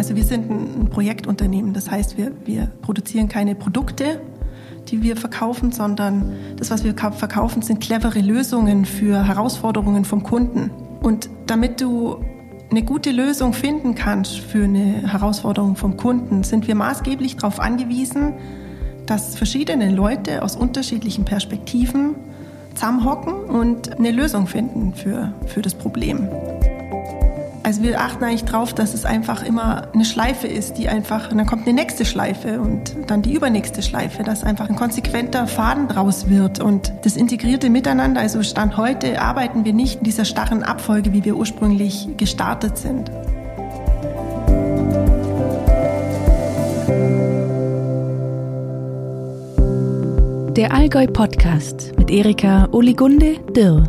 Also wir sind ein Projektunternehmen. Das heißt, wir, wir produzieren keine Produkte, die wir verkaufen, sondern das, was wir verkaufen, sind clevere Lösungen für Herausforderungen vom Kunden. Und damit du eine gute Lösung finden kannst für eine Herausforderung vom Kunden, sind wir maßgeblich darauf angewiesen, dass verschiedene Leute aus unterschiedlichen Perspektiven zusammenhocken und eine Lösung finden für, für das Problem. Also wir achten eigentlich darauf, dass es einfach immer eine Schleife ist, die einfach, und dann kommt eine nächste Schleife und dann die übernächste Schleife, dass einfach ein konsequenter Faden draus wird und das integrierte Miteinander, also Stand heute arbeiten wir nicht in dieser starren Abfolge, wie wir ursprünglich gestartet sind. Der Allgäu Podcast mit Erika Oligunde Dirr.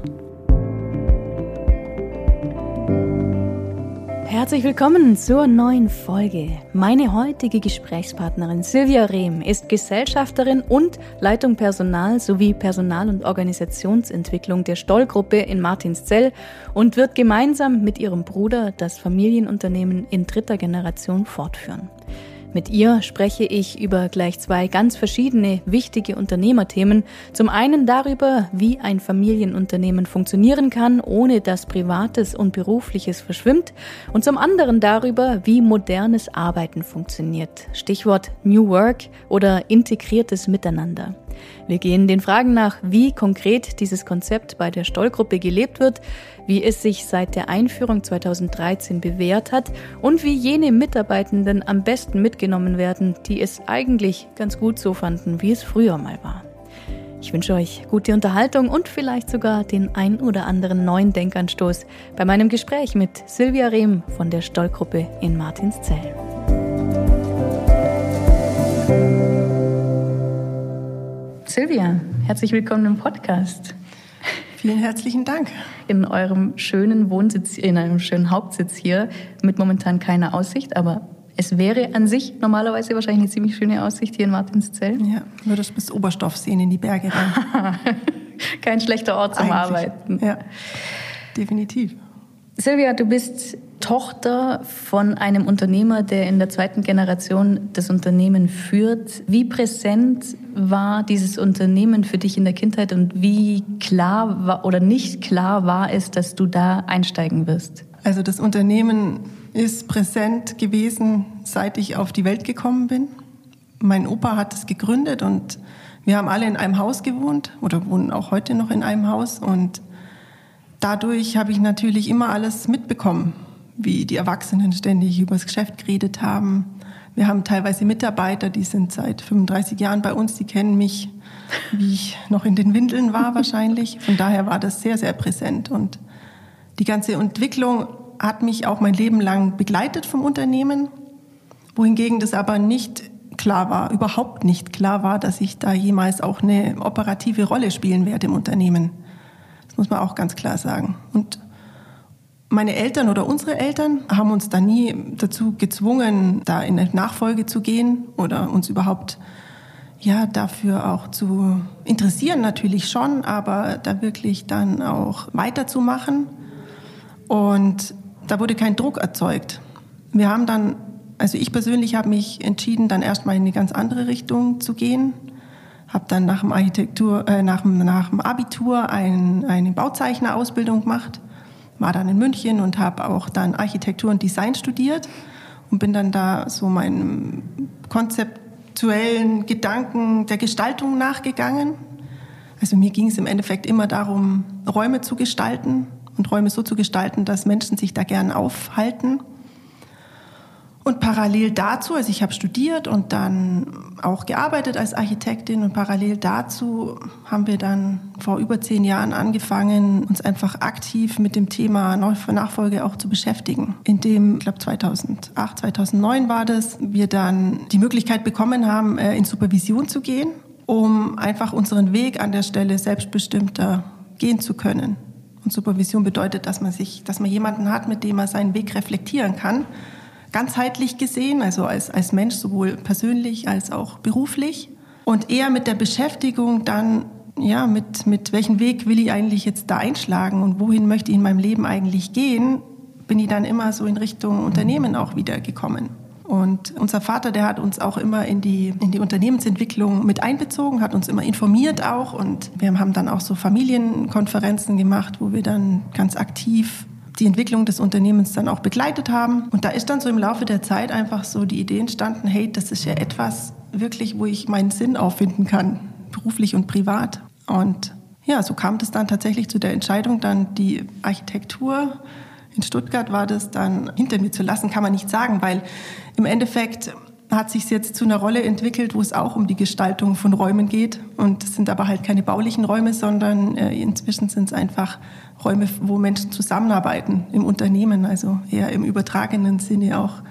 Herzlich willkommen zur neuen Folge. Meine heutige Gesprächspartnerin Silvia Rehm ist Gesellschafterin und Leitung Personal sowie Personal- und Organisationsentwicklung der Stollgruppe in Martinszell und wird gemeinsam mit ihrem Bruder das Familienunternehmen in dritter Generation fortführen. Mit ihr spreche ich über gleich zwei ganz verschiedene wichtige Unternehmerthemen. Zum einen darüber, wie ein Familienunternehmen funktionieren kann, ohne dass Privates und Berufliches verschwimmt. Und zum anderen darüber, wie modernes Arbeiten funktioniert. Stichwort New Work oder integriertes Miteinander. Wir gehen den Fragen nach, wie konkret dieses Konzept bei der Stollgruppe gelebt wird, wie es sich seit der Einführung 2013 bewährt hat und wie jene Mitarbeitenden am besten mitgenommen werden, die es eigentlich ganz gut so fanden, wie es früher mal war. Ich wünsche euch gute Unterhaltung und vielleicht sogar den ein oder anderen neuen Denkanstoß bei meinem Gespräch mit Silvia Rehm von der Stollgruppe in Martinszell. Silvia, herzlich willkommen im Podcast. Vielen herzlichen Dank. In eurem schönen Wohnsitz, in einem schönen Hauptsitz hier, mit momentan keiner Aussicht, aber es wäre an sich normalerweise wahrscheinlich eine ziemlich schöne Aussicht hier in Martinszell. Ja, würdest bis Oberstoff sehen in die Berge rein. Kein schlechter Ort zum Eigentlich, Arbeiten. Ja, definitiv. Silvia, du bist Tochter von einem Unternehmer, der in der zweiten Generation das Unternehmen führt. Wie präsent war dieses Unternehmen für dich in der Kindheit und wie klar war oder nicht klar war es, dass du da einsteigen wirst? Also das Unternehmen ist präsent gewesen, seit ich auf die Welt gekommen bin. Mein Opa hat es gegründet und wir haben alle in einem Haus gewohnt oder wohnen auch heute noch in einem Haus und dadurch habe ich natürlich immer alles mitbekommen, wie die Erwachsenen ständig über das Geschäft geredet haben. Wir haben teilweise Mitarbeiter, die sind seit 35 Jahren bei uns, die kennen mich, wie ich noch in den Windeln war wahrscheinlich. Von daher war das sehr, sehr präsent. Und die ganze Entwicklung hat mich auch mein Leben lang begleitet vom Unternehmen, wohingegen das aber nicht klar war, überhaupt nicht klar war, dass ich da jemals auch eine operative Rolle spielen werde im Unternehmen. Das muss man auch ganz klar sagen. Und meine Eltern oder unsere Eltern haben uns da nie dazu gezwungen, da in eine Nachfolge zu gehen oder uns überhaupt ja dafür auch zu interessieren natürlich schon, aber da wirklich dann auch weiterzumachen. Und da wurde kein Druck erzeugt. Wir haben dann, also ich persönlich habe mich entschieden, dann erstmal in eine ganz andere Richtung zu gehen habe dann nach dem Architektur, äh, nach, nach dem Abitur ein, eine Bauzeichnerausbildung gemacht, war dann in München und habe auch dann Architektur und Design studiert und bin dann da so meinem konzeptuellen Gedanken der Gestaltung nachgegangen. Also mir ging es im Endeffekt immer darum, Räume zu gestalten und Räume so zu gestalten, dass Menschen sich da gern aufhalten. Und parallel dazu, also ich habe studiert und dann auch gearbeitet als Architektin und parallel dazu haben wir dann vor über zehn Jahren angefangen, uns einfach aktiv mit dem Thema Nachfolge auch zu beschäftigen. In dem, ich glaube 2008, 2009 war das, wir dann die Möglichkeit bekommen haben, äh, in Supervision zu gehen, um einfach unseren Weg an der Stelle selbstbestimmter gehen zu können. Und Supervision bedeutet, dass man sich, dass man jemanden hat, mit dem man seinen Weg reflektieren kann ganzheitlich gesehen, also als, als Mensch sowohl persönlich als auch beruflich. Und eher mit der Beschäftigung dann, ja, mit, mit welchen Weg will ich eigentlich jetzt da einschlagen und wohin möchte ich in meinem Leben eigentlich gehen, bin ich dann immer so in Richtung Unternehmen auch wieder gekommen. Und unser Vater, der hat uns auch immer in die, in die Unternehmensentwicklung mit einbezogen, hat uns immer informiert auch. Und wir haben dann auch so Familienkonferenzen gemacht, wo wir dann ganz aktiv die Entwicklung des Unternehmens dann auch begleitet haben. Und da ist dann so im Laufe der Zeit einfach so die Idee entstanden, hey, das ist ja etwas wirklich, wo ich meinen Sinn auffinden kann, beruflich und privat. Und ja, so kam das dann tatsächlich zu der Entscheidung, dann die Architektur in Stuttgart war das dann hinter mir zu lassen, kann man nicht sagen, weil im Endeffekt hat sich jetzt zu einer Rolle entwickelt, wo es auch um die Gestaltung von Räumen geht. Und es sind aber halt keine baulichen Räume, sondern äh, inzwischen sind es einfach Räume, wo Menschen zusammenarbeiten im Unternehmen, also eher im übertragenen Sinne auch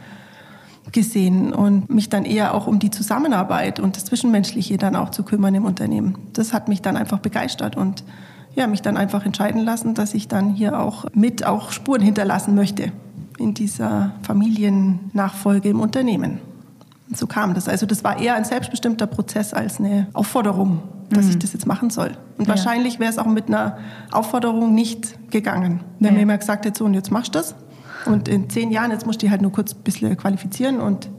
gesehen und mich dann eher auch um die Zusammenarbeit und das Zwischenmenschliche dann auch zu kümmern im Unternehmen. Das hat mich dann einfach begeistert und ja, mich dann einfach entscheiden lassen, dass ich dann hier auch mit auch Spuren hinterlassen möchte in dieser Familiennachfolge im Unternehmen. So kam das. Also das war eher ein selbstbestimmter Prozess als eine Aufforderung, dass mhm. ich das jetzt machen soll. Und ja. wahrscheinlich wäre es auch mit einer Aufforderung nicht gegangen. Wenn ja. mir jemand gesagt hätte, so und jetzt machst du das. Und in zehn Jahren, jetzt musst du dich halt nur kurz ein bisschen qualifizieren und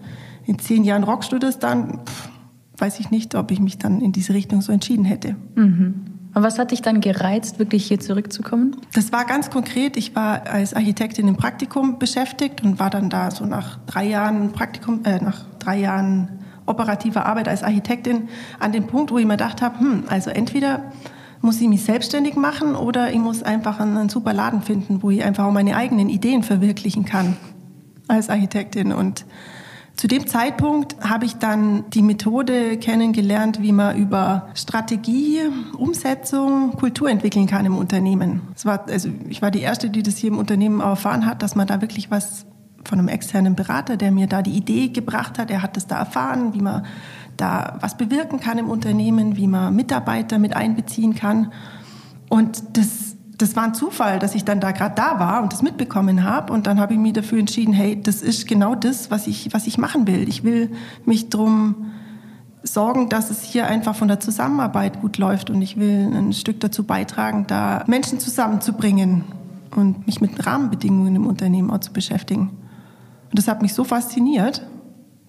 in zehn Jahren rockst du das dann, pff, weiß ich nicht, ob ich mich dann in diese Richtung so entschieden hätte. Mhm. Und was hat dich dann gereizt, wirklich hier zurückzukommen? Das war ganz konkret. Ich war als Architektin im Praktikum beschäftigt und war dann da so nach drei Jahren Praktikum, äh, nach drei Jahren operativer Arbeit als Architektin an dem Punkt, wo ich mir gedacht habe, hm, also entweder muss ich mich selbstständig machen oder ich muss einfach einen, super Laden finden, wo ich einfach auch meine eigenen Ideen verwirklichen kann als Architektin und zu dem Zeitpunkt habe ich dann die Methode kennengelernt, wie man über Strategie, Umsetzung, Kultur entwickeln kann im Unternehmen. War, also ich war die Erste, die das hier im Unternehmen erfahren hat, dass man da wirklich was von einem externen Berater, der mir da die Idee gebracht hat, er hat das da erfahren, wie man da was bewirken kann im Unternehmen, wie man Mitarbeiter mit einbeziehen kann. Und das das war ein Zufall, dass ich dann da gerade da war und das mitbekommen habe. Und dann habe ich mich dafür entschieden, hey, das ist genau das, was ich, was ich machen will. Ich will mich darum sorgen, dass es hier einfach von der Zusammenarbeit gut läuft. Und ich will ein Stück dazu beitragen, da Menschen zusammenzubringen und mich mit Rahmenbedingungen im Unternehmen auch zu beschäftigen. Und das hat mich so fasziniert,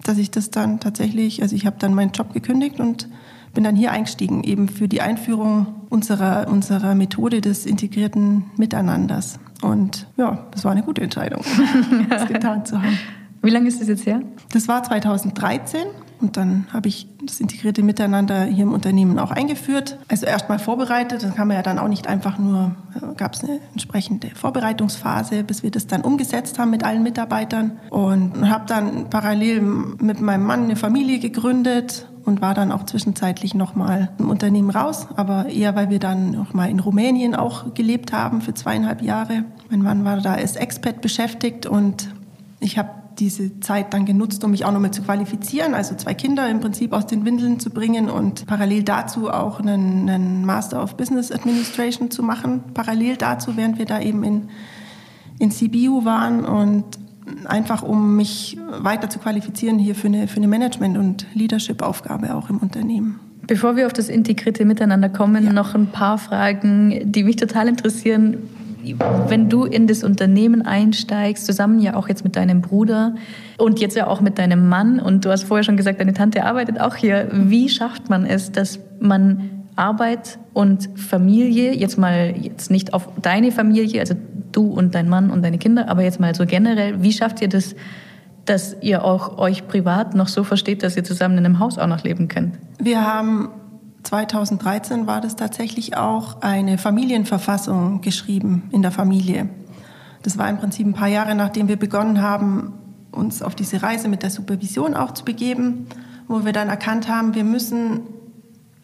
dass ich das dann tatsächlich, also ich habe dann meinen Job gekündigt und bin dann hier eingestiegen, eben für die Einführung unserer, unserer Methode des integrierten Miteinanders. Und ja, das war eine gute Entscheidung, das getan zu haben. Wie lange ist das jetzt her? Das war 2013 und dann habe ich das integrierte Miteinander hier im Unternehmen auch eingeführt. Also erstmal vorbereitet, das kann man ja dann auch nicht einfach nur, äh, gab es eine entsprechende Vorbereitungsphase, bis wir das dann umgesetzt haben mit allen Mitarbeitern. Und habe dann parallel mit meinem Mann eine Familie gegründet und war dann auch zwischenzeitlich nochmal im Unternehmen raus, aber eher, weil wir dann nochmal in Rumänien auch gelebt haben für zweieinhalb Jahre. Mein Mann war da als Expat beschäftigt und ich habe diese Zeit dann genutzt, um mich auch nochmal zu qualifizieren, also zwei Kinder im Prinzip aus den Windeln zu bringen und parallel dazu auch einen, einen Master of Business Administration zu machen. Parallel dazu, während wir da eben in, in CBU waren und einfach um mich weiter zu qualifizieren hier für eine, für eine Management- und Leadership-Aufgabe auch im Unternehmen. Bevor wir auf das integrierte Miteinander kommen, ja. noch ein paar Fragen, die mich total interessieren. Wenn du in das Unternehmen einsteigst, zusammen ja auch jetzt mit deinem Bruder und jetzt ja auch mit deinem Mann und du hast vorher schon gesagt, deine Tante arbeitet auch hier, wie schafft man es, dass man Arbeit und Familie, jetzt mal jetzt nicht auf deine Familie, also du und dein Mann und deine Kinder, aber jetzt mal so generell, wie schafft ihr das, dass ihr auch euch privat noch so versteht, dass ihr zusammen in einem Haus auch noch leben könnt? Wir haben 2013 war das tatsächlich auch eine Familienverfassung geschrieben in der Familie. Das war im Prinzip ein paar Jahre, nachdem wir begonnen haben, uns auf diese Reise mit der Supervision auch zu begeben, wo wir dann erkannt haben, wir müssen,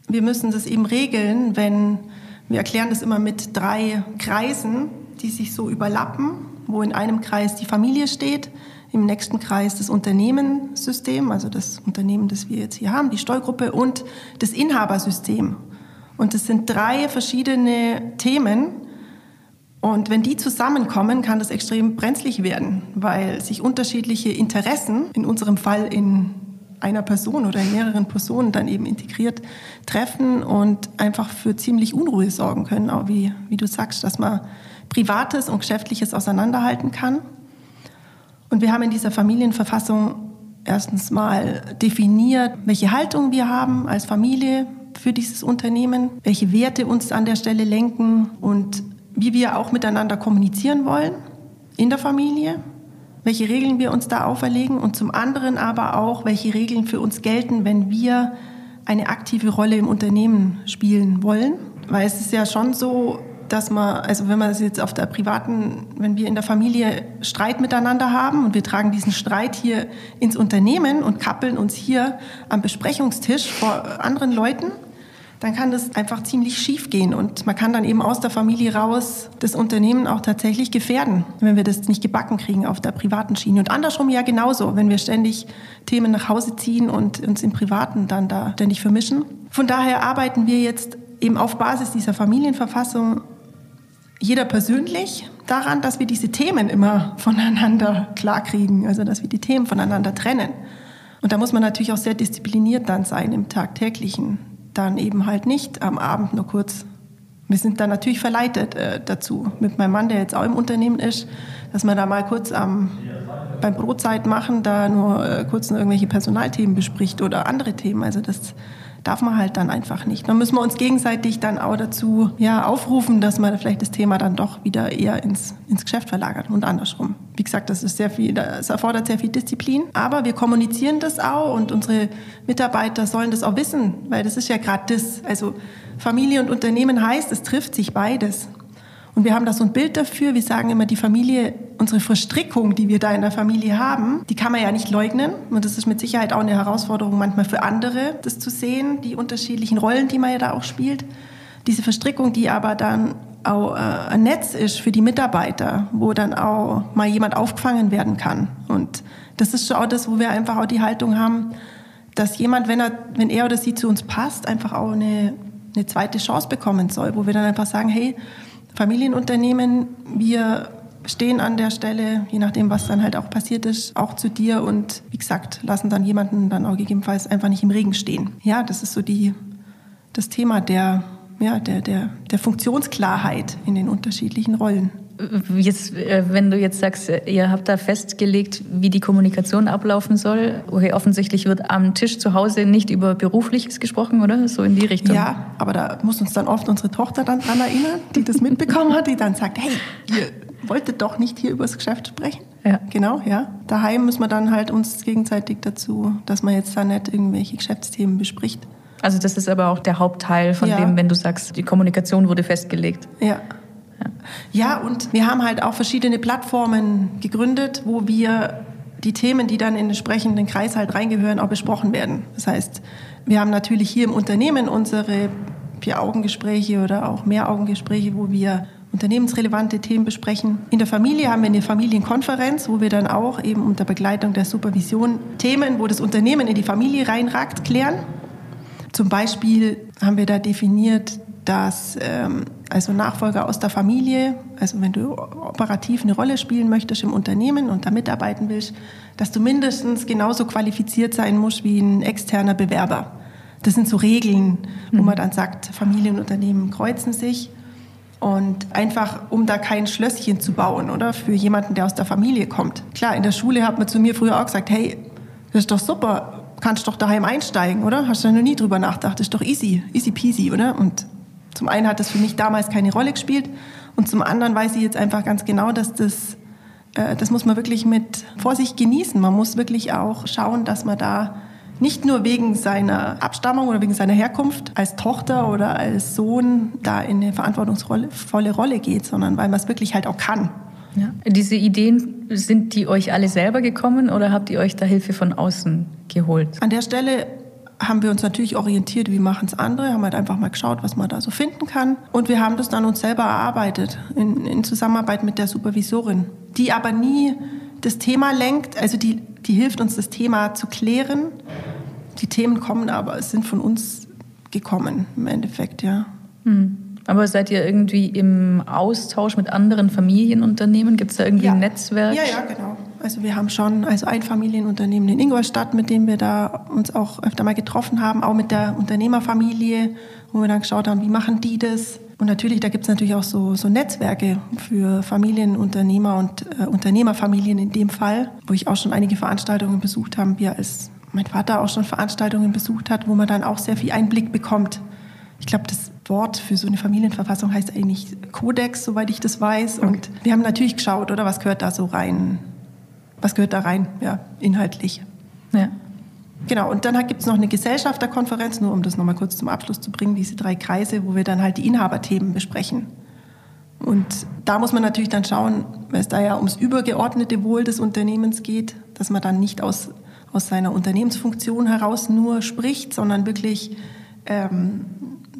wir müssen das eben regeln, wenn wir erklären das immer mit drei Kreisen, die sich so überlappen, wo in einem Kreis die Familie steht, im nächsten Kreis das Unternehmenssystem, also das Unternehmen, das wir jetzt hier haben, die Steuergruppe und das Inhabersystem. Und das sind drei verschiedene Themen. Und wenn die zusammenkommen, kann das extrem brenzlig werden, weil sich unterschiedliche Interessen, in unserem Fall in einer Person oder in mehreren Personen dann eben integriert treffen und einfach für ziemlich Unruhe sorgen können, auch wie, wie du sagst, dass man Privates und Geschäftliches auseinanderhalten kann. Und wir haben in dieser Familienverfassung erstens mal definiert, welche Haltung wir haben als Familie für dieses Unternehmen, welche Werte uns an der Stelle lenken und wie wir auch miteinander kommunizieren wollen in der Familie, welche Regeln wir uns da auferlegen und zum anderen aber auch, welche Regeln für uns gelten, wenn wir eine aktive Rolle im Unternehmen spielen wollen. Weil es ist ja schon so, dass man, also wenn man es jetzt auf der privaten, wenn wir in der Familie Streit miteinander haben und wir tragen diesen Streit hier ins Unternehmen und kappeln uns hier am Besprechungstisch vor anderen Leuten, dann kann das einfach ziemlich schief gehen und man kann dann eben aus der Familie raus das Unternehmen auch tatsächlich gefährden, wenn wir das nicht gebacken kriegen auf der privaten Schiene. Und andersrum ja genauso, wenn wir ständig Themen nach Hause ziehen und uns im Privaten dann da ständig vermischen. Von daher arbeiten wir jetzt eben auf Basis dieser Familienverfassung jeder persönlich daran, dass wir diese Themen immer voneinander klarkriegen, also dass wir die Themen voneinander trennen. Und da muss man natürlich auch sehr diszipliniert dann sein im tagtäglichen. Dann eben halt nicht am Abend nur kurz. Wir sind dann natürlich verleitet äh, dazu. Mit meinem Mann, der jetzt auch im Unternehmen ist, dass man da mal kurz am, beim Brotzeit machen, da nur äh, kurz irgendwelche Personalthemen bespricht oder andere Themen. Also das darf man halt dann einfach nicht. Dann müssen wir uns gegenseitig dann auch dazu ja, aufrufen, dass man vielleicht das Thema dann doch wieder eher ins, ins Geschäft verlagert und andersrum. Wie gesagt, das ist sehr viel, das erfordert sehr viel Disziplin. Aber wir kommunizieren das auch und unsere Mitarbeiter sollen das auch wissen, weil das ist ja gerade das. Also Familie und Unternehmen heißt, es trifft sich beides. Und wir haben da so ein Bild dafür. Wir sagen immer, die Familie, unsere Verstrickung, die wir da in der Familie haben, die kann man ja nicht leugnen. Und das ist mit Sicherheit auch eine Herausforderung manchmal für andere, das zu sehen, die unterschiedlichen Rollen, die man ja da auch spielt. Diese Verstrickung, die aber dann auch äh, ein Netz ist für die Mitarbeiter, wo dann auch mal jemand aufgefangen werden kann. Und das ist schon auch das, wo wir einfach auch die Haltung haben, dass jemand, wenn er, wenn er oder sie zu uns passt, einfach auch eine, eine zweite Chance bekommen soll, wo wir dann einfach sagen, hey, Familienunternehmen. Wir stehen an der Stelle, je nachdem, was dann halt auch passiert ist, auch zu dir und wie gesagt, lassen dann jemanden dann auch gegebenenfalls einfach nicht im Regen stehen. Ja, das ist so die, das Thema der, ja, der, der, der Funktionsklarheit in den unterschiedlichen Rollen. Jetzt, äh, wenn du jetzt sagst, ihr habt da festgelegt, wie die Kommunikation ablaufen soll, okay, offensichtlich wird am Tisch zu Hause nicht über Berufliches gesprochen, oder? So in die Richtung. Ja, aber da muss uns dann oft unsere Tochter dann dran erinnern, die das mitbekommen hat, die dann sagt, hey, ihr wolltet doch nicht hier über das Geschäft sprechen. Ja. Genau, ja. Daheim müssen wir dann halt uns gegenseitig dazu, dass man jetzt da nicht irgendwelche Geschäftsthemen bespricht. Also das ist aber auch der Hauptteil von ja. dem, wenn du sagst, die Kommunikation wurde festgelegt. Ja, ja, und wir haben halt auch verschiedene Plattformen gegründet, wo wir die Themen, die dann in den entsprechenden Kreis halt reingehören, auch besprochen werden. Das heißt, wir haben natürlich hier im Unternehmen unsere Vier-Augen-Gespräche oder auch Mehr-Augen-Gespräche, wo wir unternehmensrelevante Themen besprechen. In der Familie haben wir eine Familienkonferenz, wo wir dann auch eben unter Begleitung der Supervision Themen, wo das Unternehmen in die Familie reinragt, klären. Zum Beispiel haben wir da definiert, dass ähm, also Nachfolger aus der Familie, also wenn du operativ eine Rolle spielen möchtest im Unternehmen und da mitarbeiten willst, dass du mindestens genauso qualifiziert sein musst wie ein externer Bewerber. Das sind so Regeln, wo man dann sagt, Familienunternehmen kreuzen sich. Und einfach, um da kein Schlösschen zu bauen, oder? Für jemanden, der aus der Familie kommt. Klar, in der Schule hat man zu mir früher auch gesagt, hey, das ist doch super, kannst doch daheim einsteigen, oder? Hast du da noch nie drüber nachgedacht, das ist doch easy, easy peasy, oder? Und zum einen hat das für mich damals keine Rolle gespielt und zum anderen weiß ich jetzt einfach ganz genau, dass das, äh, das muss man wirklich mit Vorsicht genießen. Man muss wirklich auch schauen, dass man da nicht nur wegen seiner Abstammung oder wegen seiner Herkunft als Tochter oder als Sohn da in eine verantwortungsvolle Rolle geht, sondern weil man es wirklich halt auch kann. Ja. Diese Ideen, sind die euch alle selber gekommen oder habt ihr euch da Hilfe von außen geholt? An der Stelle haben wir uns natürlich orientiert, wie machen es andere, haben halt einfach mal geschaut, was man da so finden kann. Und wir haben das dann uns selber erarbeitet, in, in Zusammenarbeit mit der Supervisorin, die aber nie das Thema lenkt, also die, die hilft uns, das Thema zu klären. Die Themen kommen aber, es sind von uns gekommen im Endeffekt, ja. Hm. Aber seid ihr irgendwie im Austausch mit anderen Familienunternehmen? Gibt es da irgendwie ja. ein Netzwerk? Ja, ja, genau. Also wir haben schon also ein Familienunternehmen in Ingolstadt, mit dem wir da uns auch öfter mal getroffen haben, auch mit der Unternehmerfamilie, wo wir dann geschaut haben, wie machen die das. Und natürlich, da gibt es natürlich auch so, so Netzwerke für Familienunternehmer und äh, Unternehmerfamilien in dem Fall, wo ich auch schon einige Veranstaltungen besucht habe, wir als mein Vater auch schon Veranstaltungen besucht hat, wo man dann auch sehr viel Einblick bekommt. Ich glaube, das Wort für so eine Familienverfassung heißt eigentlich Kodex, soweit ich das weiß. Und wir haben natürlich geschaut, oder was gehört da so rein? Was gehört da rein, ja, inhaltlich? Ja. Genau, und dann gibt es noch eine Gesellschafterkonferenz, nur um das nochmal kurz zum Abschluss zu bringen, diese drei Kreise, wo wir dann halt die Inhaberthemen besprechen. Und da muss man natürlich dann schauen, weil es da ja ums übergeordnete Wohl des Unternehmens geht, dass man dann nicht aus, aus seiner Unternehmensfunktion heraus nur spricht, sondern wirklich ähm,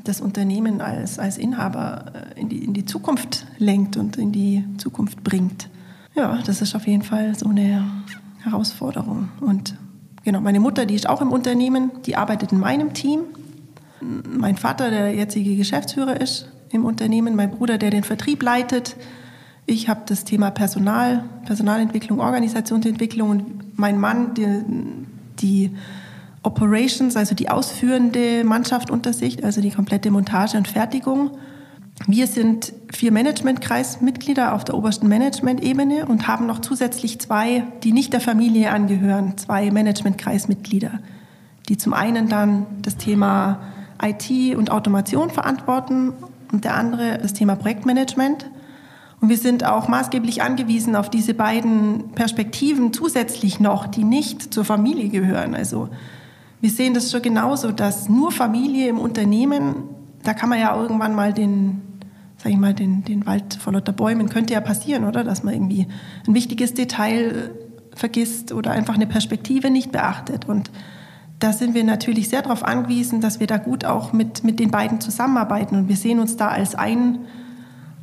das Unternehmen als, als Inhaber äh, in die, in die Zukunft lenkt und in die Zukunft bringt. Ja, das ist auf jeden Fall so eine Herausforderung. Und genau, meine Mutter, die ist auch im Unternehmen, die arbeitet in meinem Team. Mein Vater, der jetzige Geschäftsführer ist im Unternehmen, mein Bruder, der den Vertrieb leitet. Ich habe das Thema Personal, Personalentwicklung, Organisationsentwicklung und mein Mann, die, die Operations, also die ausführende Mannschaft unter sich, also die komplette Montage und Fertigung. Wir sind vier Managementkreismitglieder auf der obersten Management-Ebene und haben noch zusätzlich zwei, die nicht der Familie angehören, zwei Managementkreismitglieder, die zum einen dann das Thema IT und Automation verantworten und der andere das Thema Projektmanagement. Und wir sind auch maßgeblich angewiesen auf diese beiden Perspektiven zusätzlich noch, die nicht zur Familie gehören. Also wir sehen das schon genauso, dass nur Familie im Unternehmen, da kann man ja irgendwann mal den, sag ich mal, den, den Wald vor lauter Bäumen, könnte ja passieren, oder? Dass man irgendwie ein wichtiges Detail vergisst oder einfach eine Perspektive nicht beachtet. Und da sind wir natürlich sehr darauf angewiesen, dass wir da gut auch mit, mit den beiden zusammenarbeiten. Und wir sehen uns da als ein,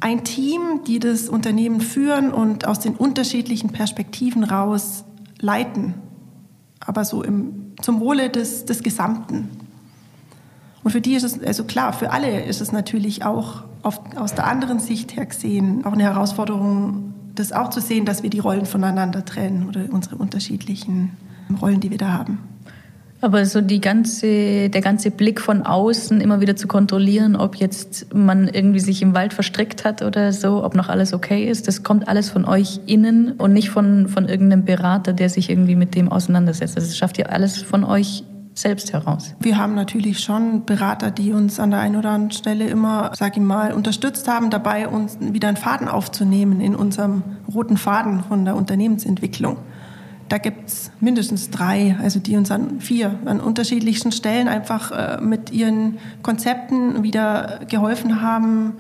ein Team, die das Unternehmen führen und aus den unterschiedlichen Perspektiven raus leiten. Aber so im zum Wohle des, des Gesamten. Und für die ist es, also klar, für alle ist es natürlich auch auf, aus der anderen Sicht her gesehen auch eine Herausforderung, das auch zu sehen, dass wir die Rollen voneinander trennen oder unsere unterschiedlichen Rollen, die wir da haben. Aber so die ganze, der ganze Blick von außen immer wieder zu kontrollieren, ob jetzt man irgendwie sich im Wald verstrickt hat oder so, ob noch alles okay ist, das kommt alles von euch innen und nicht von, von irgendeinem Berater, der sich irgendwie mit dem auseinandersetzt. Also das schafft ihr alles von euch selbst heraus? Wir haben natürlich schon Berater, die uns an der einen oder anderen Stelle immer, sag ich mal, unterstützt haben, dabei uns wieder einen Faden aufzunehmen in unserem roten Faden von der Unternehmensentwicklung. Da gibt es mindestens drei, also die uns an vier, an unterschiedlichsten Stellen einfach äh, mit ihren Konzepten wieder geholfen haben,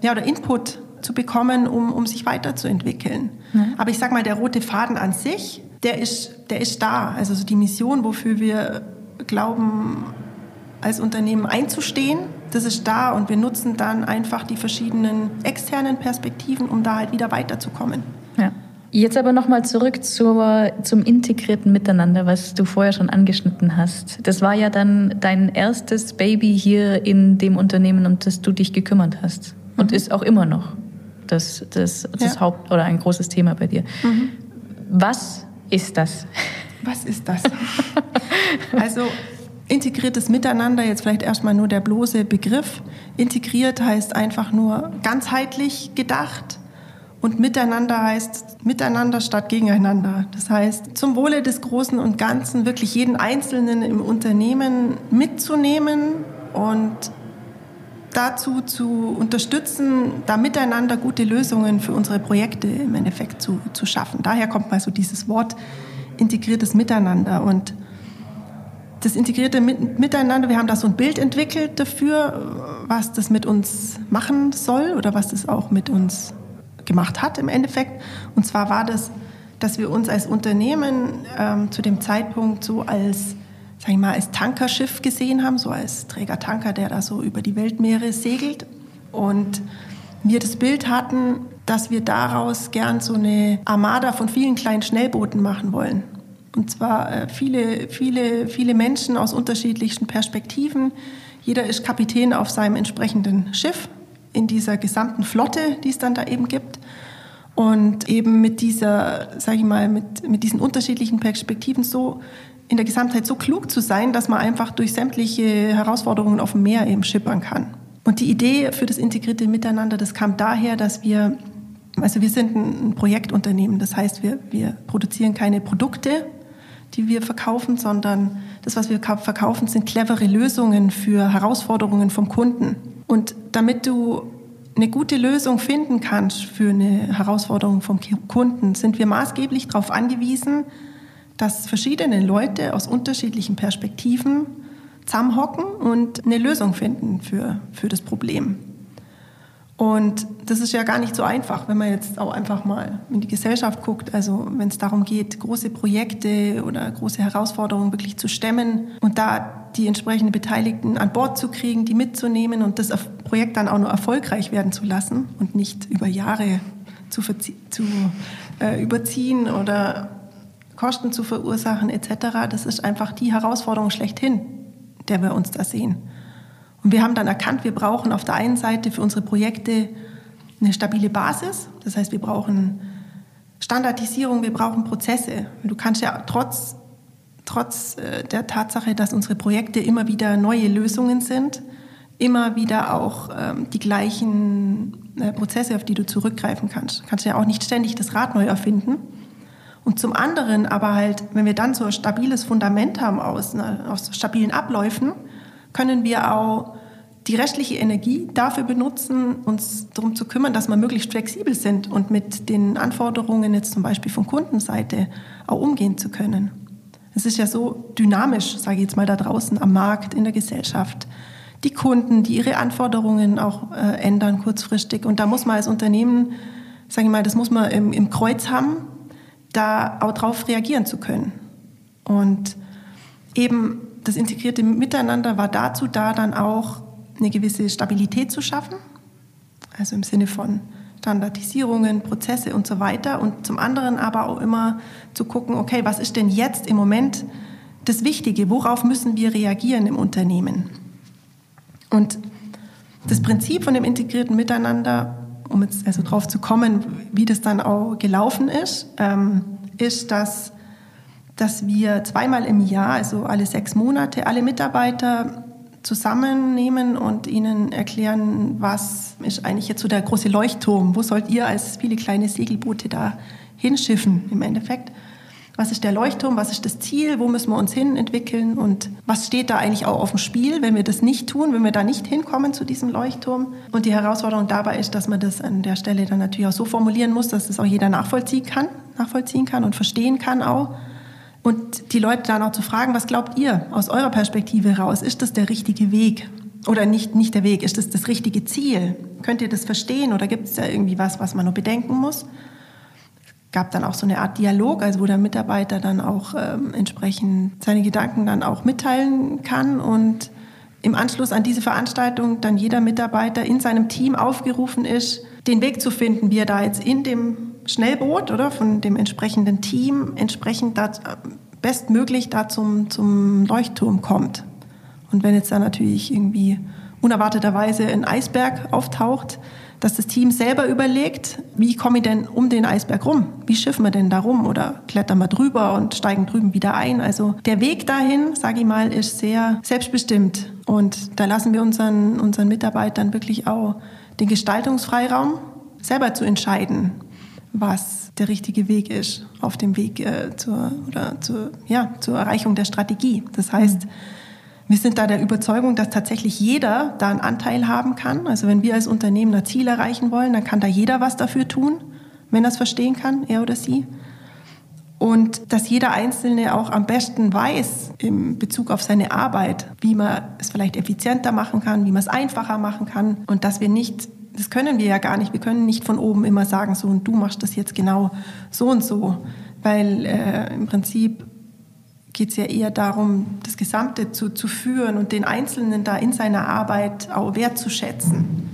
ja, oder Input zu bekommen, um, um sich weiterzuentwickeln. Mhm. Aber ich sage mal, der rote Faden an sich, der ist, der ist da. Also so die Mission, wofür wir glauben, als Unternehmen einzustehen, das ist da und wir nutzen dann einfach die verschiedenen externen Perspektiven, um da halt wieder weiterzukommen. Ja. Jetzt aber nochmal zurück zur, zum integrierten Miteinander, was du vorher schon angeschnitten hast. Das war ja dann dein erstes Baby hier in dem Unternehmen, um das du dich gekümmert hast. Und mhm. ist auch immer noch das, das, das ja. Haupt- oder ein großes Thema bei dir. Mhm. Was ist das? Was ist das? also integriertes Miteinander, jetzt vielleicht erstmal nur der bloße Begriff. Integriert heißt einfach nur ganzheitlich gedacht und miteinander heißt miteinander statt gegeneinander. Das heißt, zum Wohle des Großen und Ganzen wirklich jeden Einzelnen im Unternehmen mitzunehmen und dazu zu unterstützen, da miteinander gute Lösungen für unsere Projekte im Endeffekt zu, zu schaffen. Daher kommt mal so dieses Wort integriertes Miteinander. Und das integrierte Miteinander, wir haben da so ein Bild entwickelt dafür, was das mit uns machen soll oder was das auch mit uns gemacht hat im Endeffekt. Und zwar war das, dass wir uns als Unternehmen ähm, zu dem Zeitpunkt so als, sag ich mal, als Tankerschiff gesehen haben, so als Trägertanker, der da so über die Weltmeere segelt. Und wir das Bild hatten, dass wir daraus gern so eine Armada von vielen kleinen Schnellbooten machen wollen. Und zwar äh, viele, viele, viele Menschen aus unterschiedlichsten Perspektiven. Jeder ist Kapitän auf seinem entsprechenden Schiff in dieser gesamten Flotte, die es dann da eben gibt. Und eben mit dieser, sage ich mal, mit, mit diesen unterschiedlichen Perspektiven so in der Gesamtheit so klug zu sein, dass man einfach durch sämtliche Herausforderungen auf dem Meer eben schippern kann. Und die Idee für das integrierte Miteinander, das kam daher, dass wir, also wir sind ein Projektunternehmen, das heißt, wir, wir produzieren keine Produkte, die wir verkaufen, sondern das, was wir verkaufen, sind clevere Lösungen für Herausforderungen vom Kunden. Und damit du eine gute Lösung finden kannst für eine Herausforderung vom Kunden, sind wir maßgeblich darauf angewiesen, dass verschiedene Leute aus unterschiedlichen Perspektiven zusammenhocken und eine Lösung finden für, für das Problem. Und das ist ja gar nicht so einfach, wenn man jetzt auch einfach mal in die Gesellschaft guckt. Also wenn es darum geht, große Projekte oder große Herausforderungen wirklich zu stemmen und da die entsprechenden Beteiligten an Bord zu kriegen, die mitzunehmen und das Projekt dann auch nur erfolgreich werden zu lassen und nicht über Jahre zu, zu äh, überziehen oder Kosten zu verursachen etc. Das ist einfach die Herausforderung schlechthin, der wir uns da sehen. Und wir haben dann erkannt, wir brauchen auf der einen Seite für unsere Projekte eine stabile Basis. Das heißt, wir brauchen Standardisierung, wir brauchen Prozesse. Du kannst ja trotz, trotz äh, der Tatsache, dass unsere Projekte immer wieder neue Lösungen sind, immer wieder auch ähm, die gleichen äh, Prozesse, auf die du zurückgreifen kannst. Du kannst ja auch nicht ständig das Rad neu erfinden. Und zum anderen aber halt, wenn wir dann so ein stabiles Fundament haben aus, aus stabilen Abläufen, können wir auch die restliche Energie dafür benutzen, uns darum zu kümmern, dass wir möglichst flexibel sind und mit den Anforderungen jetzt zum Beispiel von Kundenseite auch umgehen zu können. Es ist ja so dynamisch, sage ich jetzt mal da draußen am Markt, in der Gesellschaft. Die Kunden, die ihre Anforderungen auch äh, ändern kurzfristig. Und da muss man als Unternehmen, sage ich mal, das muss man im, im Kreuz haben, da auch drauf reagieren zu können. Und eben das integrierte Miteinander war dazu da, dann auch eine gewisse Stabilität zu schaffen, also im Sinne von Standardisierungen, Prozesse und so weiter. Und zum anderen aber auch immer zu gucken, okay, was ist denn jetzt im Moment das Wichtige? Worauf müssen wir reagieren im Unternehmen? Und das Prinzip von dem integrierten Miteinander, um jetzt also drauf zu kommen, wie das dann auch gelaufen ist, ähm, ist, dass dass wir zweimal im Jahr, also alle sechs Monate, alle Mitarbeiter zusammennehmen und ihnen erklären, was ist eigentlich jetzt so der große Leuchtturm, wo sollt ihr als viele kleine Segelboote da hinschiffen im Endeffekt. Was ist der Leuchtturm? Was ist das Ziel? Wo müssen wir uns hin entwickeln? Und was steht da eigentlich auch auf dem Spiel, wenn wir das nicht tun, wenn wir da nicht hinkommen zu diesem Leuchtturm? Und die Herausforderung dabei ist, dass man das an der Stelle dann natürlich auch so formulieren muss, dass das auch jeder nachvollziehen kann, nachvollziehen kann und verstehen kann auch. Und die Leute dann auch zu fragen, was glaubt ihr aus eurer Perspektive heraus? Ist das der richtige Weg? Oder nicht, nicht der Weg, ist das das richtige Ziel? Könnt ihr das verstehen oder gibt es da irgendwie was, was man nur bedenken muss? Gab dann auch so eine Art Dialog, also wo der Mitarbeiter dann auch ähm, entsprechend seine Gedanken dann auch mitteilen kann und im Anschluss an diese Veranstaltung dann jeder Mitarbeiter in seinem Team aufgerufen ist, den Weg zu finden, wie er da jetzt in dem Schnellboot oder von dem entsprechenden Team entsprechend da, bestmöglich da zum, zum Leuchtturm kommt. Und wenn jetzt da natürlich irgendwie unerwarteterweise ein Eisberg auftaucht, dass das Team selber überlegt, wie komme ich denn um den Eisberg rum? Wie schiffen wir denn da rum? Oder klettern wir drüber und steigen drüben wieder ein? Also der Weg dahin, sage ich mal, ist sehr selbstbestimmt. Und da lassen wir unseren, unseren Mitarbeitern wirklich auch den Gestaltungsfreiraum, selber zu entscheiden, was der richtige Weg ist auf dem Weg äh, zur, oder zur, ja, zur Erreichung der Strategie. Das heißt, wir sind da der Überzeugung, dass tatsächlich jeder da einen Anteil haben kann. Also wenn wir als Unternehmen ein Ziel erreichen wollen, dann kann da jeder was dafür tun, wenn er es verstehen kann, er oder sie. Und dass jeder Einzelne auch am besten weiß in Bezug auf seine Arbeit, wie man es vielleicht effizienter machen kann, wie man es einfacher machen kann und dass wir nicht das können wir ja gar nicht. Wir können nicht von oben immer sagen, so und du machst das jetzt genau so und so, weil äh, im Prinzip geht es ja eher darum, das Gesamte zu, zu führen und den Einzelnen da in seiner Arbeit auch wertzuschätzen.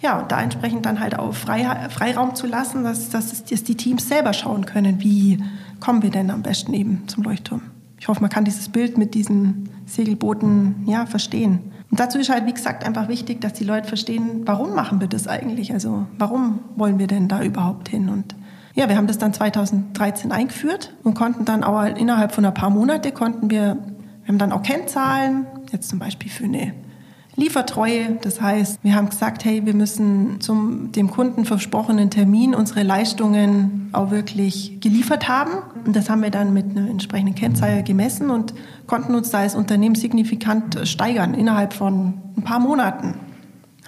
Ja, und da entsprechend dann halt auch Frei, Freiraum zu lassen, dass, dass, dass die Teams selber schauen können, wie kommen wir denn am besten eben zum Leuchtturm. Ich hoffe, man kann dieses Bild mit diesen Segelbooten ja, verstehen. Und dazu ist halt, wie gesagt, einfach wichtig, dass die Leute verstehen, warum machen wir das eigentlich? Also warum wollen wir denn da überhaupt hin? Und ja, wir haben das dann 2013 eingeführt und konnten dann auch innerhalb von ein paar Monate konnten wir, wir haben dann auch Kennzahlen, jetzt zum Beispiel für eine Liefertreue. Das heißt, wir haben gesagt, hey, wir müssen zum dem Kunden versprochenen Termin unsere Leistungen auch wirklich geliefert haben. Und das haben wir dann mit einer entsprechenden Kennzahl gemessen und konnten uns da als Unternehmen signifikant steigern. Innerhalb von ein paar Monaten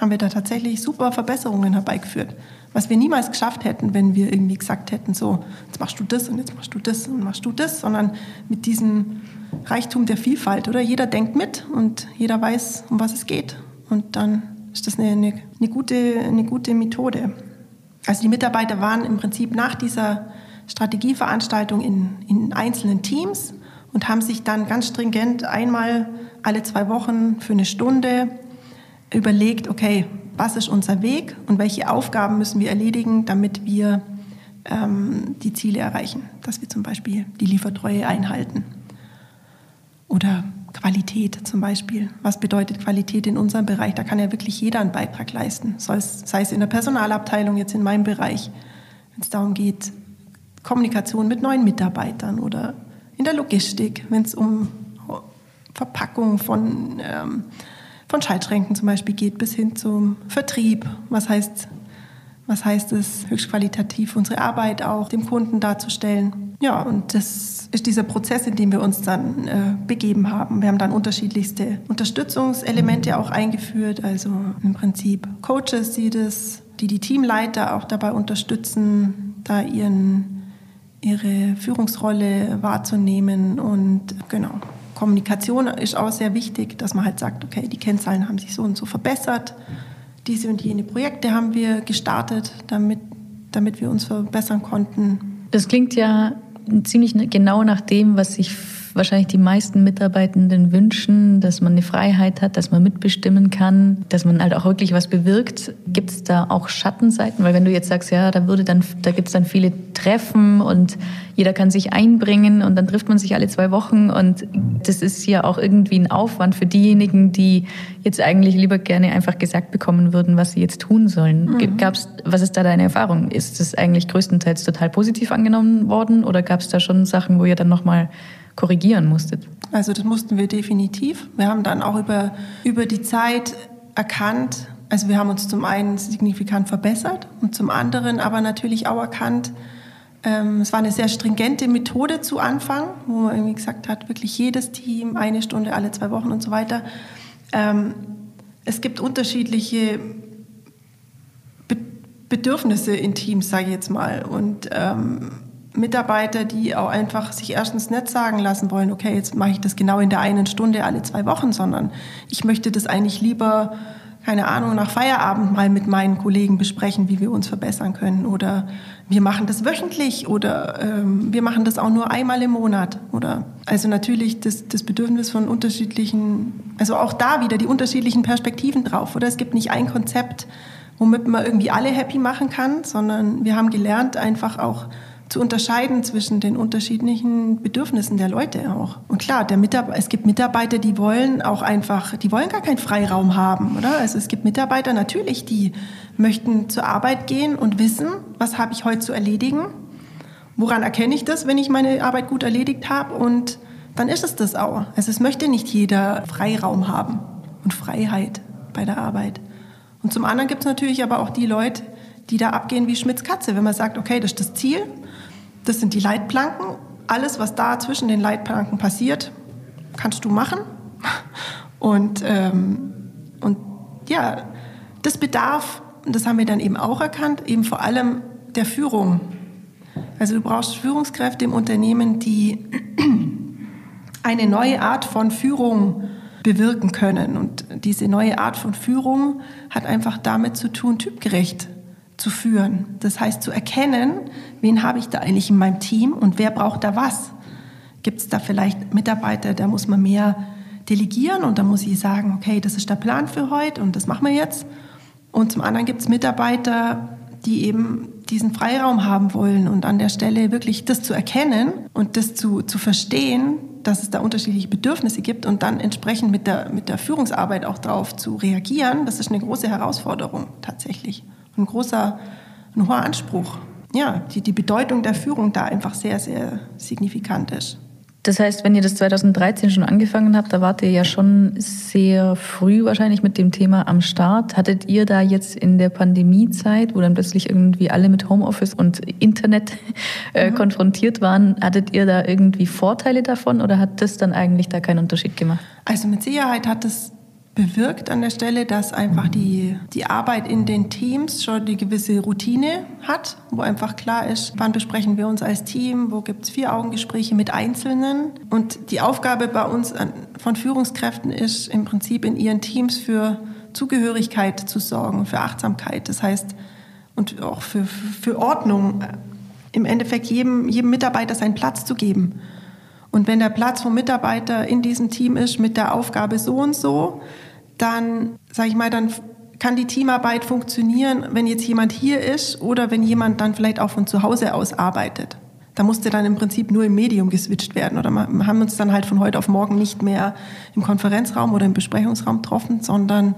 haben wir da tatsächlich super Verbesserungen herbeigeführt. Was wir niemals geschafft hätten, wenn wir irgendwie gesagt hätten, so, jetzt machst du das und jetzt machst du das und machst du das, sondern mit diesem Reichtum der Vielfalt, oder? Jeder denkt mit und jeder weiß, um was es geht. Und dann ist das eine, eine, eine, gute, eine gute Methode. Also die Mitarbeiter waren im Prinzip nach dieser Strategieveranstaltung in, in einzelnen Teams und haben sich dann ganz stringent einmal alle zwei Wochen für eine Stunde überlegt, okay, was ist unser Weg und welche Aufgaben müssen wir erledigen, damit wir ähm, die Ziele erreichen, dass wir zum Beispiel die Liefertreue einhalten. Oder Qualität zum Beispiel. Was bedeutet Qualität in unserem Bereich? Da kann ja wirklich jeder einen Beitrag leisten, sei es, in der Personalabteilung, jetzt in meinem Bereich, wenn es darum geht, Kommunikation mit neuen Mitarbeitern oder in der Logistik, wenn es um Verpackung von, ähm, von Schaltschränken zum Beispiel geht, bis hin zum Vertrieb. Was heißt, was heißt es, höchst qualitativ unsere Arbeit auch dem Kunden darzustellen? Ja, und das ist dieser Prozess, in dem wir uns dann äh, begeben haben. Wir haben dann unterschiedlichste Unterstützungselemente auch eingeführt, also im Prinzip Coaches, die das, die die Teamleiter auch dabei unterstützen, da ihren, ihre Führungsrolle wahrzunehmen und genau. Kommunikation ist auch sehr wichtig, dass man halt sagt, okay, die Kennzahlen haben sich so und so verbessert. Diese und jene Projekte haben wir gestartet, damit, damit wir uns verbessern konnten. Das klingt ja ziemlich genau nach dem, was sich wahrscheinlich die meisten Mitarbeitenden wünschen, dass man eine Freiheit hat, dass man mitbestimmen kann, dass man halt auch wirklich was bewirkt. Gibt es da auch Schattenseiten? Weil wenn du jetzt sagst, ja, da würde dann, da gibt es dann viele Treffen und jeder kann sich einbringen und dann trifft man sich alle zwei Wochen und das ist ja auch irgendwie ein Aufwand für diejenigen, die jetzt eigentlich lieber gerne einfach gesagt bekommen würden, was sie jetzt tun sollen. Mhm. Gab's, was ist da deine Erfahrung? Ist das eigentlich größtenteils total positiv angenommen worden oder gab es da schon Sachen, wo ihr dann nochmal korrigieren musstet? Also das mussten wir definitiv. Wir haben dann auch über, über die Zeit erkannt, also wir haben uns zum einen signifikant verbessert und zum anderen aber natürlich auch erkannt, ähm, es war eine sehr stringente Methode zu Anfang, wo man irgendwie gesagt hat, wirklich jedes Team, eine Stunde alle zwei Wochen und so weiter. Ähm, es gibt unterschiedliche Be Bedürfnisse in Teams, sage ich jetzt mal. Und ähm, Mitarbeiter, die auch einfach sich erstens nicht sagen lassen wollen, okay, jetzt mache ich das genau in der einen Stunde alle zwei Wochen, sondern ich möchte das eigentlich lieber, keine Ahnung, nach Feierabend mal mit meinen Kollegen besprechen, wie wir uns verbessern können. Oder wir machen das wöchentlich oder ähm, wir machen das auch nur einmal im Monat. Oder also natürlich das, das Bedürfnis von unterschiedlichen, also auch da wieder die unterschiedlichen Perspektiven drauf. Oder es gibt nicht ein Konzept, womit man irgendwie alle happy machen kann, sondern wir haben gelernt, einfach auch zu unterscheiden zwischen den unterschiedlichen Bedürfnissen der Leute auch. Und klar, der es gibt Mitarbeiter, die wollen auch einfach, die wollen gar keinen Freiraum haben, oder? Also es gibt Mitarbeiter natürlich, die möchten zur Arbeit gehen und wissen, was habe ich heute zu erledigen? Woran erkenne ich das, wenn ich meine Arbeit gut erledigt habe? Und dann ist es das auch. Also es möchte nicht jeder Freiraum haben und Freiheit bei der Arbeit. Und zum anderen gibt es natürlich aber auch die Leute, die da abgehen wie Schmitz Katze, wenn man sagt, okay, das ist das Ziel, das sind die Leitplanken. Alles, was da zwischen den Leitplanken passiert, kannst du machen. Und, ähm, und ja, das bedarf, das haben wir dann eben auch erkannt, eben vor allem der Führung. Also du brauchst Führungskräfte im Unternehmen, die eine neue Art von Führung bewirken können. Und diese neue Art von Führung hat einfach damit zu tun, typgerecht zu führen. Das heißt zu erkennen, wen habe ich da eigentlich in meinem Team und wer braucht da was. Gibt es da vielleicht Mitarbeiter, da muss man mehr delegieren und da muss ich sagen, okay, das ist der Plan für heute und das machen wir jetzt. Und zum anderen gibt es Mitarbeiter, die eben diesen Freiraum haben wollen und an der Stelle wirklich das zu erkennen und das zu, zu verstehen, dass es da unterschiedliche Bedürfnisse gibt und dann entsprechend mit der, mit der Führungsarbeit auch darauf zu reagieren, das ist eine große Herausforderung tatsächlich. Ein großer, ein hoher Anspruch. Ja, die, die Bedeutung der Führung da einfach sehr, sehr signifikant ist. Das heißt, wenn ihr das 2013 schon angefangen habt, da wart ihr ja schon sehr früh wahrscheinlich mit dem Thema am Start. Hattet ihr da jetzt in der Pandemiezeit, wo dann plötzlich irgendwie alle mit Homeoffice und Internet äh, mhm. konfrontiert waren, hattet ihr da irgendwie Vorteile davon oder hat das dann eigentlich da keinen Unterschied gemacht? Also mit Sicherheit hat es bewirkt an der Stelle, dass einfach die, die Arbeit in den Teams schon die gewisse Routine hat, wo einfach klar ist, wann besprechen wir uns als Team, wo gibt es Vier-Augen-Gespräche mit Einzelnen. Und die Aufgabe bei uns an, von Führungskräften ist im Prinzip in ihren Teams für Zugehörigkeit zu sorgen, für Achtsamkeit. Das heißt, und auch für, für Ordnung, im Endeffekt jedem, jedem Mitarbeiter seinen Platz zu geben. Und wenn der Platz vom Mitarbeiter in diesem Team ist mit der Aufgabe so und so, dann, sage ich mal, dann kann die Teamarbeit funktionieren, wenn jetzt jemand hier ist oder wenn jemand dann vielleicht auch von zu Hause aus arbeitet. Da musste dann im Prinzip nur im Medium geswitcht werden oder wir haben uns dann halt von heute auf morgen nicht mehr im Konferenzraum oder im Besprechungsraum getroffen, sondern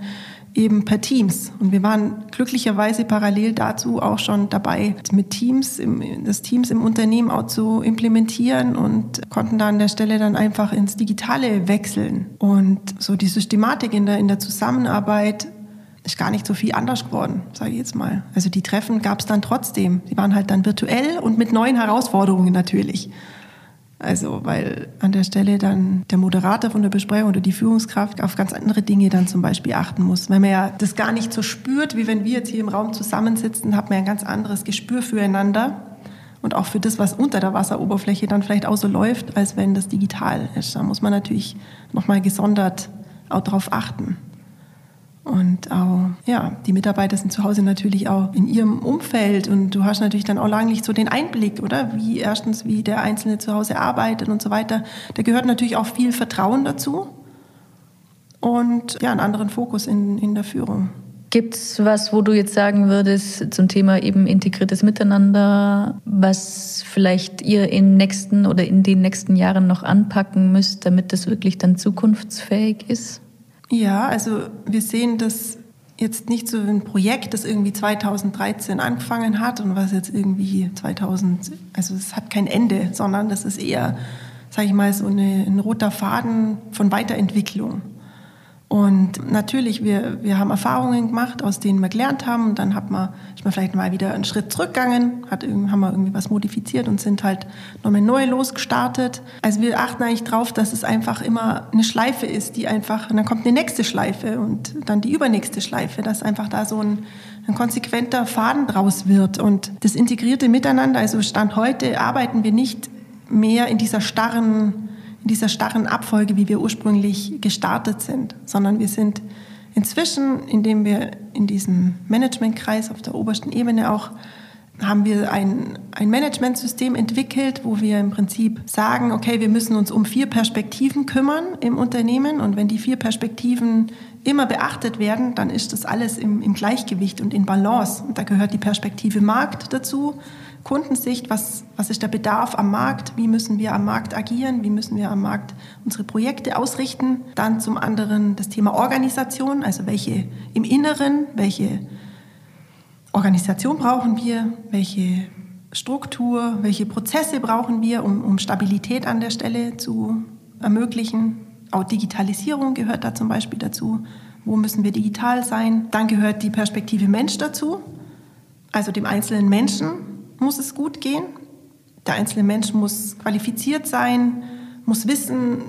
eben per Teams. Und wir waren glücklicherweise parallel dazu auch schon dabei, mit Teams, im, das Teams im Unternehmen auch zu implementieren und konnten da an der Stelle dann einfach ins Digitale wechseln. Und so die Systematik in der, in der Zusammenarbeit ist gar nicht so viel anders geworden, sage ich jetzt mal. Also die Treffen gab es dann trotzdem. Die waren halt dann virtuell und mit neuen Herausforderungen natürlich. Also, weil an der Stelle dann der Moderator von der Besprechung oder die Führungskraft auf ganz andere Dinge dann zum Beispiel achten muss. Weil man ja das gar nicht so spürt, wie wenn wir jetzt hier im Raum zusammensitzen, hat man ja ein ganz anderes Gespür füreinander und auch für das, was unter der Wasseroberfläche dann vielleicht auch so läuft, als wenn das digital ist. Da muss man natürlich nochmal gesondert auch darauf achten. Und auch, ja, die Mitarbeiter sind zu Hause natürlich auch in ihrem Umfeld und du hast natürlich dann auch nicht so den Einblick, oder? Wie erstens, wie der Einzelne zu Hause arbeitet und so weiter. Da gehört natürlich auch viel Vertrauen dazu und ja, einen anderen Fokus in, in der Führung. Gibt es was, wo du jetzt sagen würdest zum Thema eben integriertes Miteinander, was vielleicht ihr in nächsten oder in den nächsten Jahren noch anpacken müsst, damit das wirklich dann zukunftsfähig ist? Ja, also wir sehen das jetzt nicht so ein Projekt, das irgendwie 2013 angefangen hat und was jetzt irgendwie 2000, also es hat kein Ende, sondern das ist eher, sage ich mal, so eine, ein roter Faden von Weiterentwicklung. Und natürlich, wir, wir haben Erfahrungen gemacht, aus denen wir gelernt haben. Und dann hat man, ist man vielleicht mal wieder einen Schritt zurückgegangen, hat, haben wir irgendwie was modifiziert und sind halt nochmal neu losgestartet. Also wir achten eigentlich drauf, dass es einfach immer eine Schleife ist, die einfach, und dann kommt eine nächste Schleife und dann die übernächste Schleife, dass einfach da so ein, ein konsequenter Faden draus wird. Und das integrierte Miteinander, also Stand heute, arbeiten wir nicht mehr in dieser starren dieser starren Abfolge, wie wir ursprünglich gestartet sind, sondern wir sind inzwischen, indem wir in diesem Managementkreis auf der obersten Ebene auch haben wir ein, ein Managementsystem entwickelt, wo wir im Prinzip sagen, okay, wir müssen uns um vier Perspektiven kümmern im Unternehmen und wenn die vier Perspektiven immer beachtet werden, dann ist das alles im, im Gleichgewicht und in Balance. Und da gehört die Perspektive Markt dazu, Kundensicht, was, was ist der Bedarf am Markt, wie müssen wir am Markt agieren, wie müssen wir am Markt unsere Projekte ausrichten. Dann zum anderen das Thema Organisation, also welche im Inneren, welche Organisation brauchen wir, welche Struktur, welche Prozesse brauchen wir, um, um Stabilität an der Stelle zu ermöglichen. Auch Digitalisierung gehört da zum Beispiel dazu. Wo müssen wir digital sein? Dann gehört die Perspektive Mensch dazu, also dem einzelnen Menschen muss es gut gehen. Der einzelne Mensch muss qualifiziert sein, muss wissen,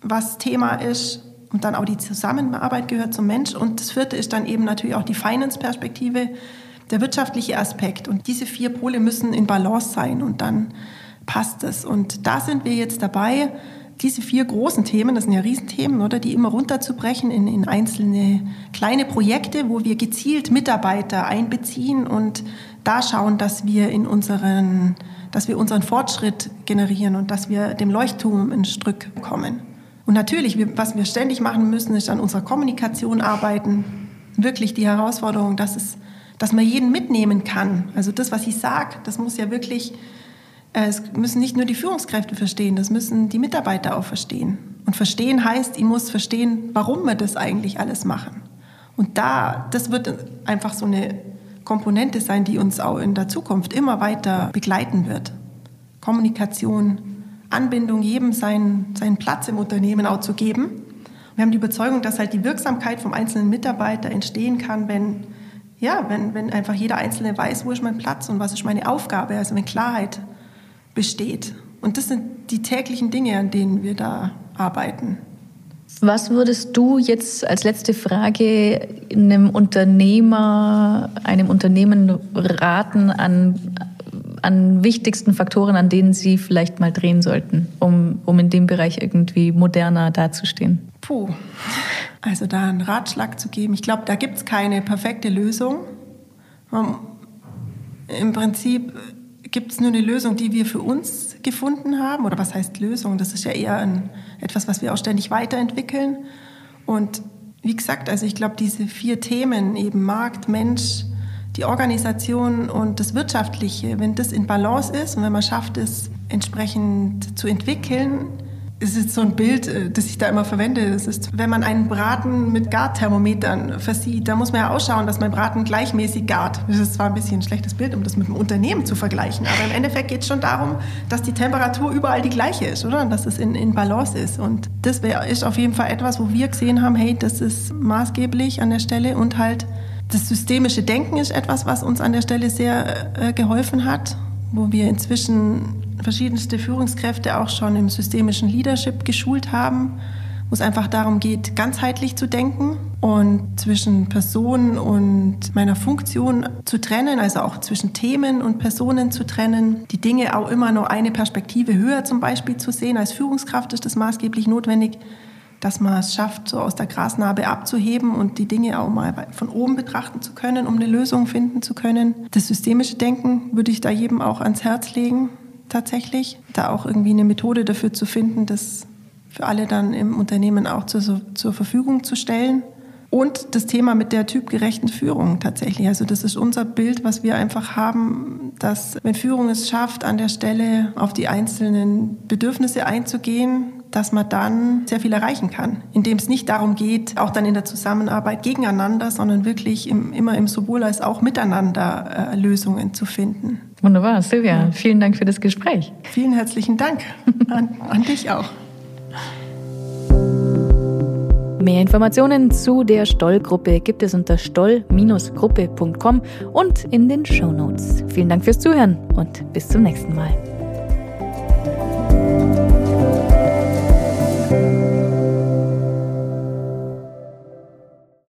was Thema ist. Und dann auch die Zusammenarbeit gehört zum Mensch. Und das vierte ist dann eben natürlich auch die Finance-Perspektive, der wirtschaftliche Aspekt. Und diese vier Pole müssen in Balance sein und dann passt es. Und da sind wir jetzt dabei, diese vier großen Themen, das sind ja Riesenthemen, oder, die immer runterzubrechen in, in einzelne kleine Projekte, wo wir gezielt Mitarbeiter einbeziehen und da schauen, dass wir in unseren, dass wir unseren Fortschritt generieren und dass wir dem Leuchtturm ein Stück kommen. Und natürlich, was wir ständig machen müssen, ist an unserer Kommunikation arbeiten. Wirklich die Herausforderung, dass es, dass man jeden mitnehmen kann. Also das, was ich sage, das muss ja wirklich es müssen nicht nur die Führungskräfte verstehen, das müssen die Mitarbeiter auch verstehen. Und verstehen heißt, ich muss verstehen, warum wir das eigentlich alles machen. Und da, das wird einfach so eine Komponente sein, die uns auch in der Zukunft immer weiter begleiten wird. Kommunikation, Anbindung, jedem seinen, seinen Platz im Unternehmen auch zu geben. Wir haben die Überzeugung, dass halt die Wirksamkeit vom einzelnen Mitarbeiter entstehen kann, wenn, ja, wenn, wenn einfach jeder Einzelne weiß, wo ist mein Platz und was ist meine Aufgabe, also wenn Klarheit besteht. Und das sind die täglichen Dinge, an denen wir da arbeiten. Was würdest du jetzt als letzte Frage einem Unternehmer, einem Unternehmen raten an, an wichtigsten Faktoren, an denen sie vielleicht mal drehen sollten, um, um in dem Bereich irgendwie moderner dazustehen? Puh, also da einen Ratschlag zu geben. Ich glaube, da gibt es keine perfekte Lösung. Im Prinzip gibt es nur eine Lösung, die wir für uns gefunden haben. Oder was heißt Lösung? Das ist ja eher ein, etwas, was wir auch ständig weiterentwickeln. Und wie gesagt, also ich glaube, diese vier Themen, eben Markt, Mensch, die Organisation und das Wirtschaftliche, wenn das in Balance ist und wenn man schafft, es entsprechend zu entwickeln, ist so ein Bild, äh, das ich da immer verwende. Das ist, wenn man einen Braten mit Garthermometern versieht, da muss man ja ausschauen, dass mein Braten gleichmäßig gart. Das ist zwar ein bisschen ein schlechtes Bild, um das mit einem Unternehmen zu vergleichen, aber im Endeffekt geht es schon darum, dass die Temperatur überall die gleiche ist, oder? Dass es in, in Balance ist. Und das wär, ist auf jeden Fall etwas, wo wir gesehen haben, hey, das ist maßgeblich an der Stelle und halt das systemische Denken ist etwas, was uns an der Stelle sehr äh, geholfen hat, wo wir inzwischen verschiedenste Führungskräfte auch schon im systemischen Leadership geschult haben, wo es einfach darum geht, ganzheitlich zu denken und zwischen Person und meiner Funktion zu trennen, also auch zwischen Themen und Personen zu trennen, die Dinge auch immer noch eine Perspektive höher zum Beispiel zu sehen. Als Führungskraft ist das maßgeblich notwendig, dass man es schafft, so aus der Grasnarbe abzuheben und die Dinge auch mal von oben betrachten zu können, um eine Lösung finden zu können. Das systemische Denken würde ich da jedem auch ans Herz legen, tatsächlich. Da auch irgendwie eine Methode dafür zu finden, das für alle dann im Unternehmen auch zur, zur Verfügung zu stellen. Und das Thema mit der typgerechten Führung tatsächlich. Also das ist unser Bild, was wir einfach haben, dass wenn Führung es schafft, an der Stelle auf die einzelnen Bedürfnisse einzugehen, dass man dann sehr viel erreichen kann, indem es nicht darum geht, auch dann in der Zusammenarbeit gegeneinander, sondern wirklich im, immer im sowohl als auch miteinander äh, Lösungen zu finden. Wunderbar, Silvia, vielen Dank für das Gespräch. Vielen herzlichen Dank an, an dich auch. Mehr Informationen zu der Stoll-Gruppe gibt es unter stoll-gruppe.com und in den Show Notes. Vielen Dank fürs Zuhören und bis zum nächsten Mal.